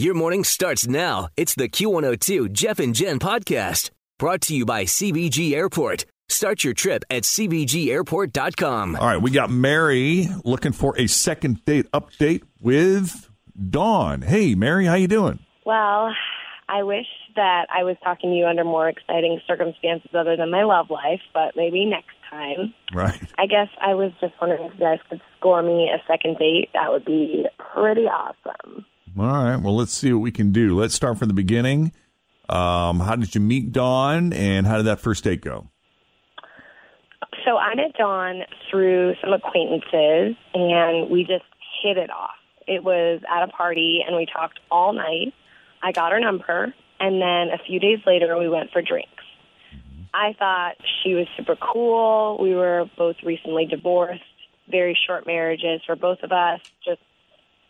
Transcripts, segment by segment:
Your morning starts now. It's the Q102 Jeff and Jen podcast brought to you by CVG Airport. Start your trip at CVGAirport.com. All right, we got Mary looking for a second date update with Dawn. Hey, Mary, how you doing? Well, I wish that I was talking to you under more exciting circumstances other than my love life, but maybe next time. Right. I guess I was just wondering if you guys could score me a second date. That would be pretty awesome. All right. Well, let's see what we can do. Let's start from the beginning. Um, how did you meet Dawn, and how did that first date go? So I met Dawn through some acquaintances, and we just hit it off. It was at a party, and we talked all night. I got her number, and then a few days later, we went for drinks. I thought she was super cool. We were both recently divorced, very short marriages for both of us, just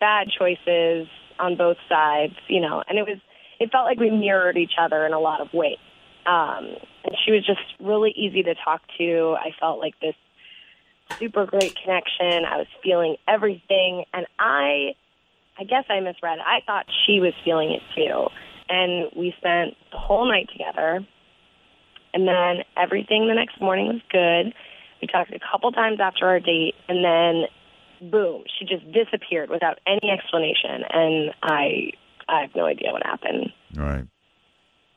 bad choices on both sides, you know, and it was, it felt like we mirrored each other in a lot of ways. Um, and she was just really easy to talk to. I felt like this super great connection. I was feeling everything, and I, I guess I misread. it. I thought she was feeling it too, and we spent the whole night together. And then everything the next morning was good. We talked a couple times after our date, and then boom, she just disappeared without any explanation, and I, I have no idea what happened. All right.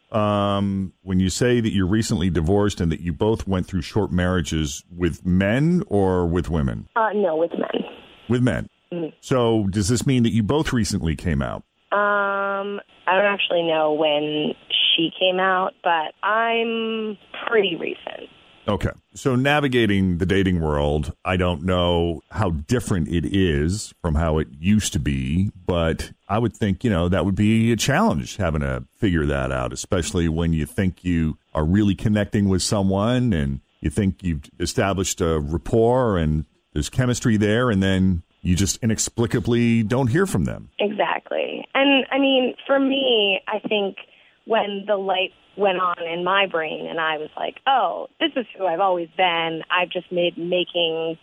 Um, when you say that you're recently divorced and that you both went through short marriages with men or with women? Uh, no, with men. With men. Mhm. So does this mean that you both recently came out? Um, I don't actually know when she came out, but I'm pretty recent. Okay. So navigating the dating world, I don't know how different it is from how it used to be, but I would think, you know, that would be a challenge having to figure that out, especially when you think you are really connecting with someone and you think you've established a rapport and there's chemistry there and then you just inexplicably don't hear from them. Exactly. And I mean, for me, I think when the light went on in my brain and I was like, oh, this is who I've always been. I've just made making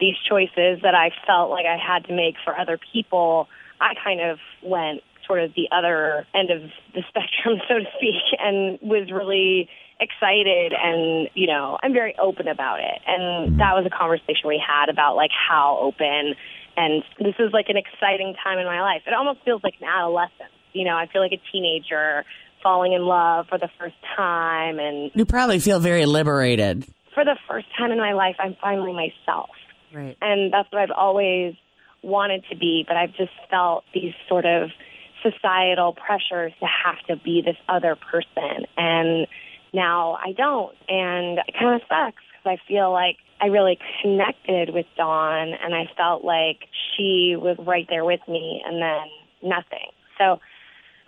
these choices that I felt like I had to make for other people. I kind of went sort of the other end of the spectrum, so to speak, and was really excited and, you know, I'm very open about it. And mm-hmm. that was a conversation we had about like how open and this is like an exciting time in my life. It almost feels like an adolescence. You know, I feel like a teenager falling in love for the first time and You probably feel very liberated. for the first time in my life I'm finally myself. Right. And that's what I've always wanted to be, but I've just felt these sort of societal pressures to have to be this other person. And now I don't. And it kind of sucks because I feel like I really connected with Dawn and I felt like she was right there with me and then nothing. So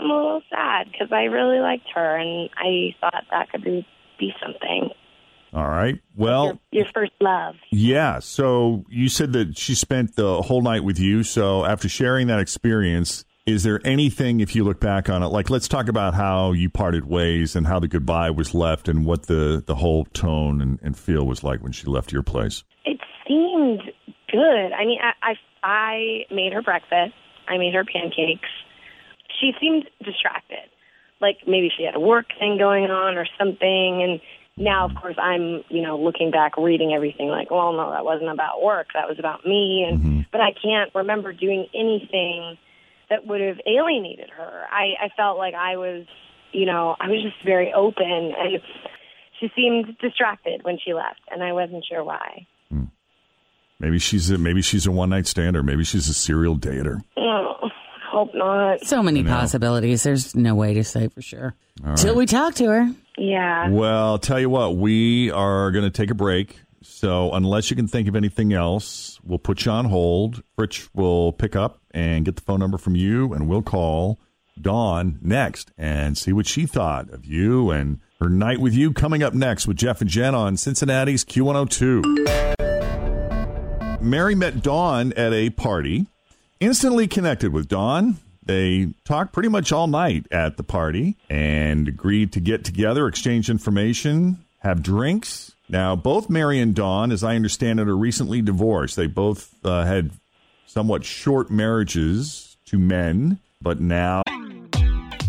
I'm a little sad because I really liked her and I thought that could be, be something. All right. Well, Your first love. Yeah. So you said that she spent the whole night with you. So after sharing that experience, is there anything, if you look back on it, like let's talk about how you parted ways and how the goodbye was left and what the, the whole tone and, and feel was like when she left your place? It seemed good. I mean, I, I I made her breakfast. I made her pancakes. She seemed distracted, like maybe she had a work thing going on or something. And now, of course, I'm you know looking back, reading everything like, well, no, that wasn't about work. That was about me. And mm-hmm. but I can't remember doing anything that would have alienated her. I, I felt like I was you know, I was just very open and she seemed distracted when she left and I wasn't sure why. Hmm. Maybe she's a, maybe she's a one night stander. Maybe she's a serial dater. Hope not. So many know. possibilities. There's no way to say for sure. Till we talk to her. Yeah. Well, tell you what, we are going to take a break. So unless you can think of anything else, we'll put you on hold. Rich will pick up and get the phone number from you, and we'll call Dawn next and see what she thought of you and her night with you. Coming up next with Jeff and Jen on Cincinnati's Q102. Mary met Dawn at a party, instantly connected with Dawn. They talked pretty much all night at the party and agreed to get together, exchange information, have drinks. Now, both Mary and Dawn, as I understand it, are recently divorced. They both uh, had somewhat short marriages to men, but now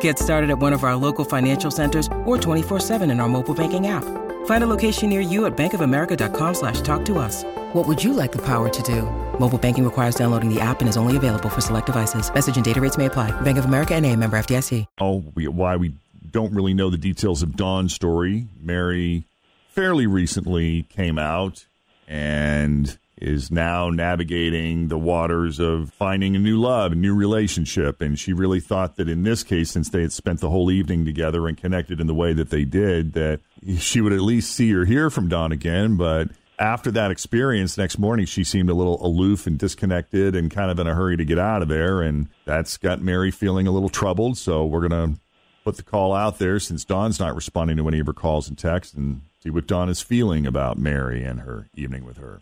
Get started at one of our local financial centers or 24-7 in our mobile banking app. Find a location near you at bankofamerica.com slash talk to us. What would you like the power to do? Mobile banking requires downloading the app and is only available for select devices. Message and data rates may apply. Bank of America and a member FDIC. oh, we, why we don't really know the details of Dawn's story. Mary fairly recently came out and is now navigating the waters of finding a new love, a new relationship. And she really thought that in this case, since they had spent the whole evening together and connected in the way that they did, that she would at least see or hear from Dawn again. But after that experience, next morning, she seemed a little aloof and disconnected and kind of in a hurry to get out of there. And that's got Mary feeling a little troubled. So we're going to put the call out there since Dawn's not responding to any of her calls and texts and see what Dawn is feeling about Mary and her evening with her.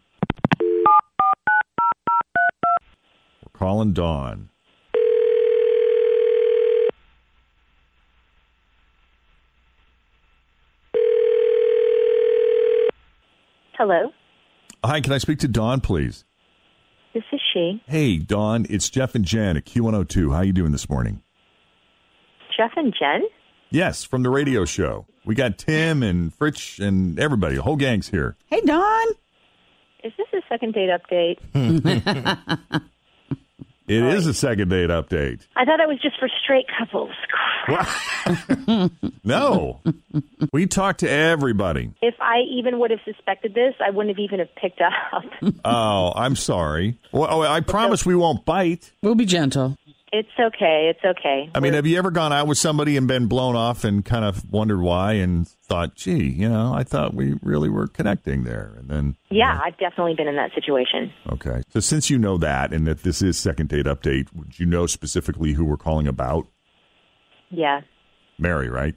We're calling Dawn. Hello. Hi, can I speak to Dawn, please? This is she. Hey, Dawn, it's Jeff and Jen at Q102. How you doing this morning? Jeff and Jen? Yes, from the radio show. We got Tim and Fritch and everybody. The whole gang's here. Hey, Dawn. Is this a second date update? It is a second date update. I thought it was just for straight couples. No. we talked to everybody. If I even would have suspected this, I wouldn't have even have picked up. Oh, I'm sorry. Well, oh, I promise we won't bite. We'll be gentle. It's okay. It's okay. I mean, have you ever gone out with somebody and been blown off and kind of wondered why and thought, gee, you know, I thought we really were connecting there. And then, yeah, I've definitely been in that situation. okay. So since you know that and that this is second date update, would you know specifically who we're calling about? Yeah, Mary, right?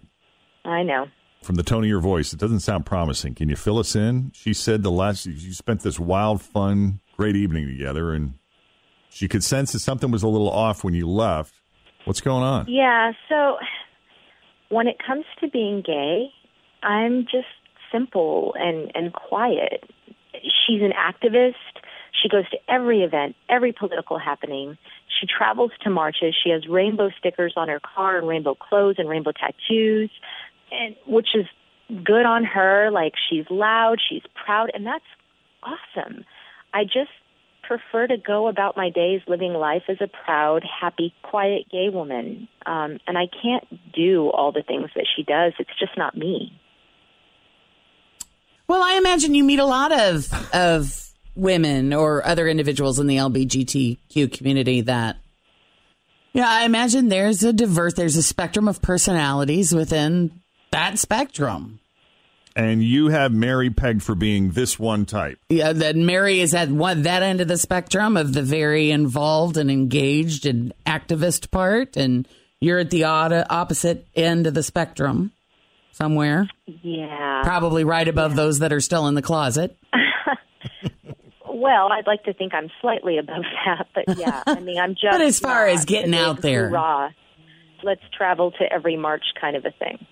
I know. From the tone of your voice, it doesn't sound promising. Can you fill us in? She said the last you spent this wild, fun, great evening together, and she could sense that something was a little off when you left. What's going on? Yeah, so when it comes to being gay, I'm just simple and and quiet. She's an activist. She goes to every event, every political happening. She travels to marches. She has rainbow stickers on her car and rainbow clothes and rainbow tattoos, and which is good on her. Like she's loud, she's proud, and that's awesome. I just prefer to go about my days living life as a proud, happy, quiet gay woman. Um, and I can't do all the things that she does. It's just not me. Well, I imagine you meet a lot of of women or other individuals in the LGBTQ community that yeah, I imagine there's a diverse there's a spectrum of personalities within that spectrum. And you have Mary pegged for being this one type. Yeah, that Mary is at one that end of the spectrum of the very involved and engaged and activist part, and you're at the odd, opposite end of the spectrum somewhere, Yeah. probably right above those that are still in the closet. Well, I'd like to think I'm slightly above that, but yeah, I mean, I'm just. But as far as getting out there. hoorah, let's travel to every march kind of a thing.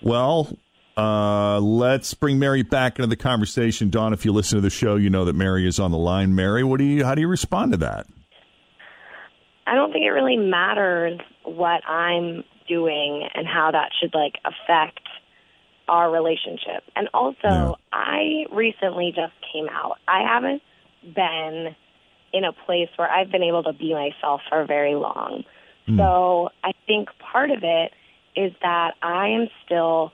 Well, uh, let's bring Mary back into the conversation. Dawn, if you listen to the show, you know that Mary is on the line. Mary, what do you? How do you respond to that? I don't think it really matters what I'm doing and how that should like affect our relationship. And also, Yeah. I recently just came out. I haven't been in a place where I've been able to be myself for very long. So I think part of it is that I am still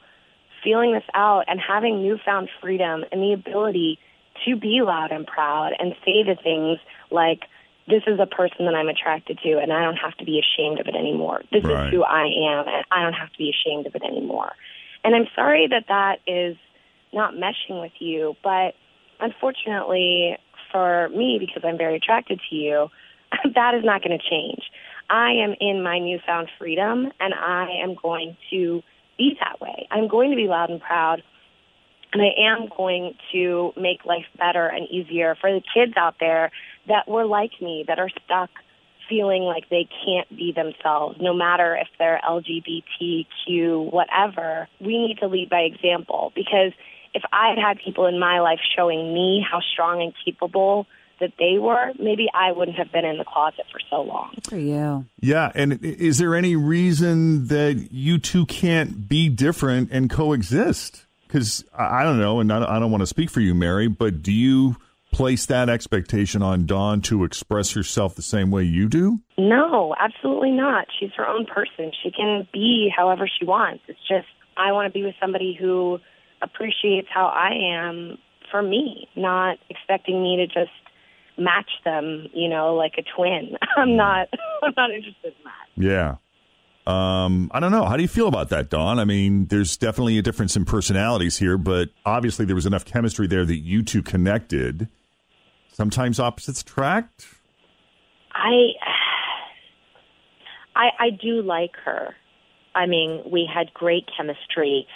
feeling this out and having newfound freedom and the ability to be loud and proud and say the things like, this is a person that I'm attracted to and I don't have to be ashamed of it anymore. This Right. is who I am and I don't have to be ashamed of it anymore. And I'm sorry that that is not meshing with you, but unfortunately for me, because I'm very attracted to you, that is not going to change. I am in my newfound freedom and I am going to be that way. I'm going to be loud and proud and I am going to make life better and easier for the kids out there that were like me, that are stuck feeling like they can't be themselves, no matter if they're LGBTQ, whatever. We need to lead by example because if I had had people in my life showing me how strong and capable that they were, maybe I wouldn't have been in the closet for so long. For you. Yeah, and is there any reason that you two can't be different and coexist? Because I I don't know, and I don't want to speak for you, Mary, but do you place that expectation on Dawn to express herself the same way you do? No, absolutely not. She's her own person. She can be however she wants. It's just I want to be with somebody who appreciates how I am for me, not expecting me to just match them, you know, like a twin. I'm not I'm not interested in that. Yeah. Um, I don't know. How do you feel about that, Dawn? I mean, there's definitely a difference in personalities here, but obviously there was enough chemistry there that you two connected. Sometimes opposites attract. I, I, I do like her. I mean, we had great chemistry.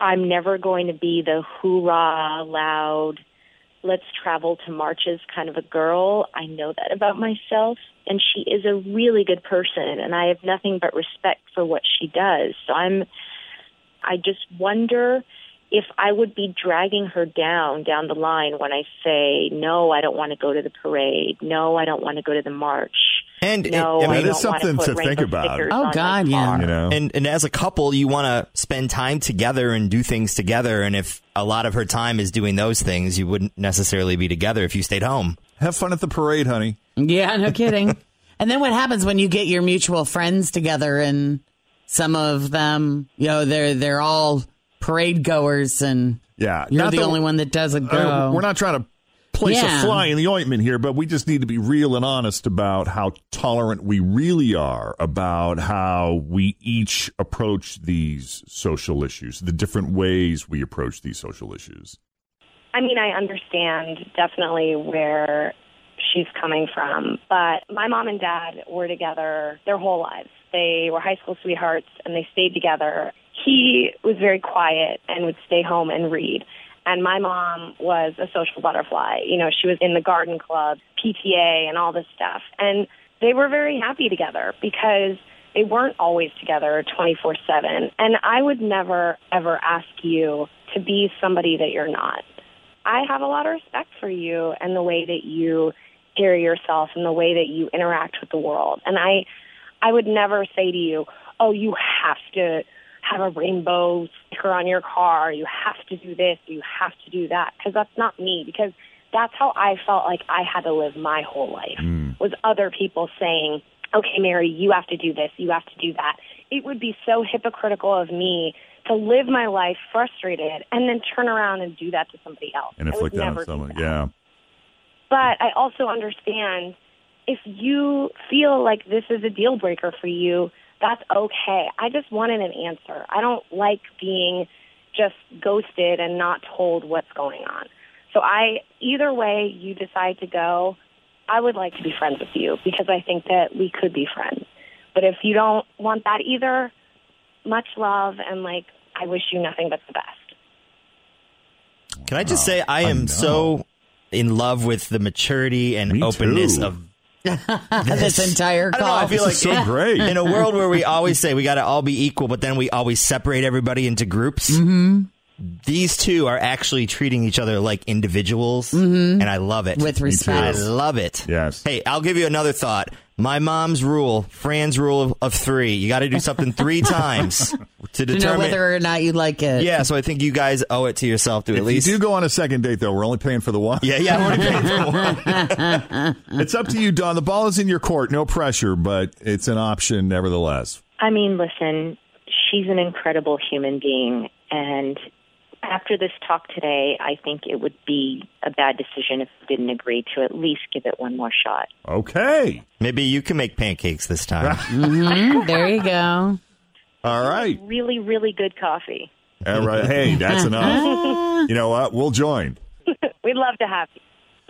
I'm never going to be the hoorah, loud, let's travel to marches kind of a girl. I know that about myself. And she is a really good person, and I have nothing but respect for what she does. So I'm, I just wonder if I would be dragging her down down the line when I say, no, I don't want to go to the parade. No, I don't want to go to the march. And no, I mean, I that don't is want something to think about. Oh, God, yeah. You know? And and as a couple, you want to spend time together and do things together. And if a lot of her time is doing those things, you wouldn't necessarily be together if you stayed home. Have fun at the parade, honey. Yeah, no kidding. and then what happens when you get your mutual friends together and some of them, you know, they're they're all parade goers and Yeah, you're not the only one that doesn't go. Uh, we're not trying to place Yeah. a fly in the ointment here, but we just need to be real and honest about how tolerant we really are about how we each approach these social issues, the different ways we approach these social issues. I mean, I understand definitely where she's coming from, but my mom and dad were together their whole lives. They were high school sweethearts and they stayed together. He was very quiet and would stay home and read. And my mom was a social butterfly. You know, she was in the garden club, PTA, and all this stuff. And they were very happy together because they weren't always together 24 7. And I would never, ever ask you to be somebody that you're not. I have a lot of respect for you and the way that you carry yourself and the way that you interact with the world. And I, I would never say to you, "Oh, you have to have a rainbow sticker on your car. You have to do this. You have to do that." Because that's not me. Because that's how I felt like I had to live my whole life. Hmm. Was other people saying, "Okay, Mary, you have to do this. You have to do that." It would be so hypocritical of me to live my life frustrated and then turn around and do that to somebody else. And inflict that on someone. Yeah. But I also understand if you feel like this is a deal breaker for you, that's okay. I just wanted an answer. I don't like being just ghosted and not told what's going on. So I either way you decide to go, I would like to be friends with you because I think that we could be friends. But if you don't want that either, much love and like I wish you nothing but the best. Can I just say I I am know. so in love with the maturity and Me openness too. of this entire I don't know. call. I feel like so great. in a world where we always say we got to all be equal, but then we always separate everybody into groups. Mm-hmm. These two are actually treating each other like individuals, mm-hmm. and I love it. With respect. I love it. Yes. Hey, I'll give you another thought. My mom's rule, Fran's rule of, of three. You got to do something three times to to know determine. whether or not you like it. yeah, so I think you guys owe it to yourself to at least. you do go on a second date, though, we're only paying for the one. yeah, yeah, I'm already paying for one. It's up to you, Dawn. The ball is in your court. No pressure, but it's an option nevertheless. I mean, listen, she's an incredible human being. And after this talk today, I think it would be a bad decision if I didn't agree to at least give it one more shot. Okay. Maybe you can make pancakes this time. Mhm, there you go. All right. Really, really good coffee. All right. Hey, that's enough. You know what? We'll join. We'd love to have you.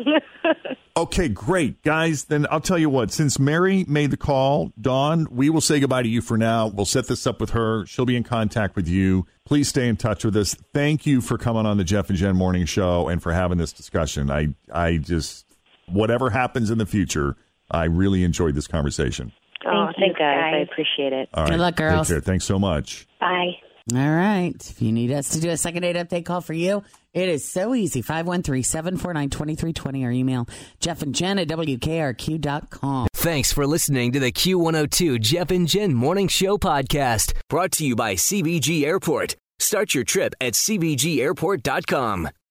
Okay, great. Guys, then I'll tell you what, since Mary made the call, Dawn, we will say goodbye to you for now. We'll set this up with her. She'll be in contact with you. Please stay in touch with us. Thank you for coming on the Jeff and Jen Morning Show and for having this discussion. I I just whatever happens in the future, I really enjoyed this conversation. oh, you, thank guys. I appreciate it. All Good luck, girls. Take care. Thanks so much. Bye. All right. If you need us to do a second aid update call for you, it is so easy. 513 749 2320 or email Jeff and Jen at WKRQ.com. Thanks for listening to the Q102 Jeff and Jen Morning Show podcast, brought to you by CVG Airport. Start your trip at CVGAirport.com.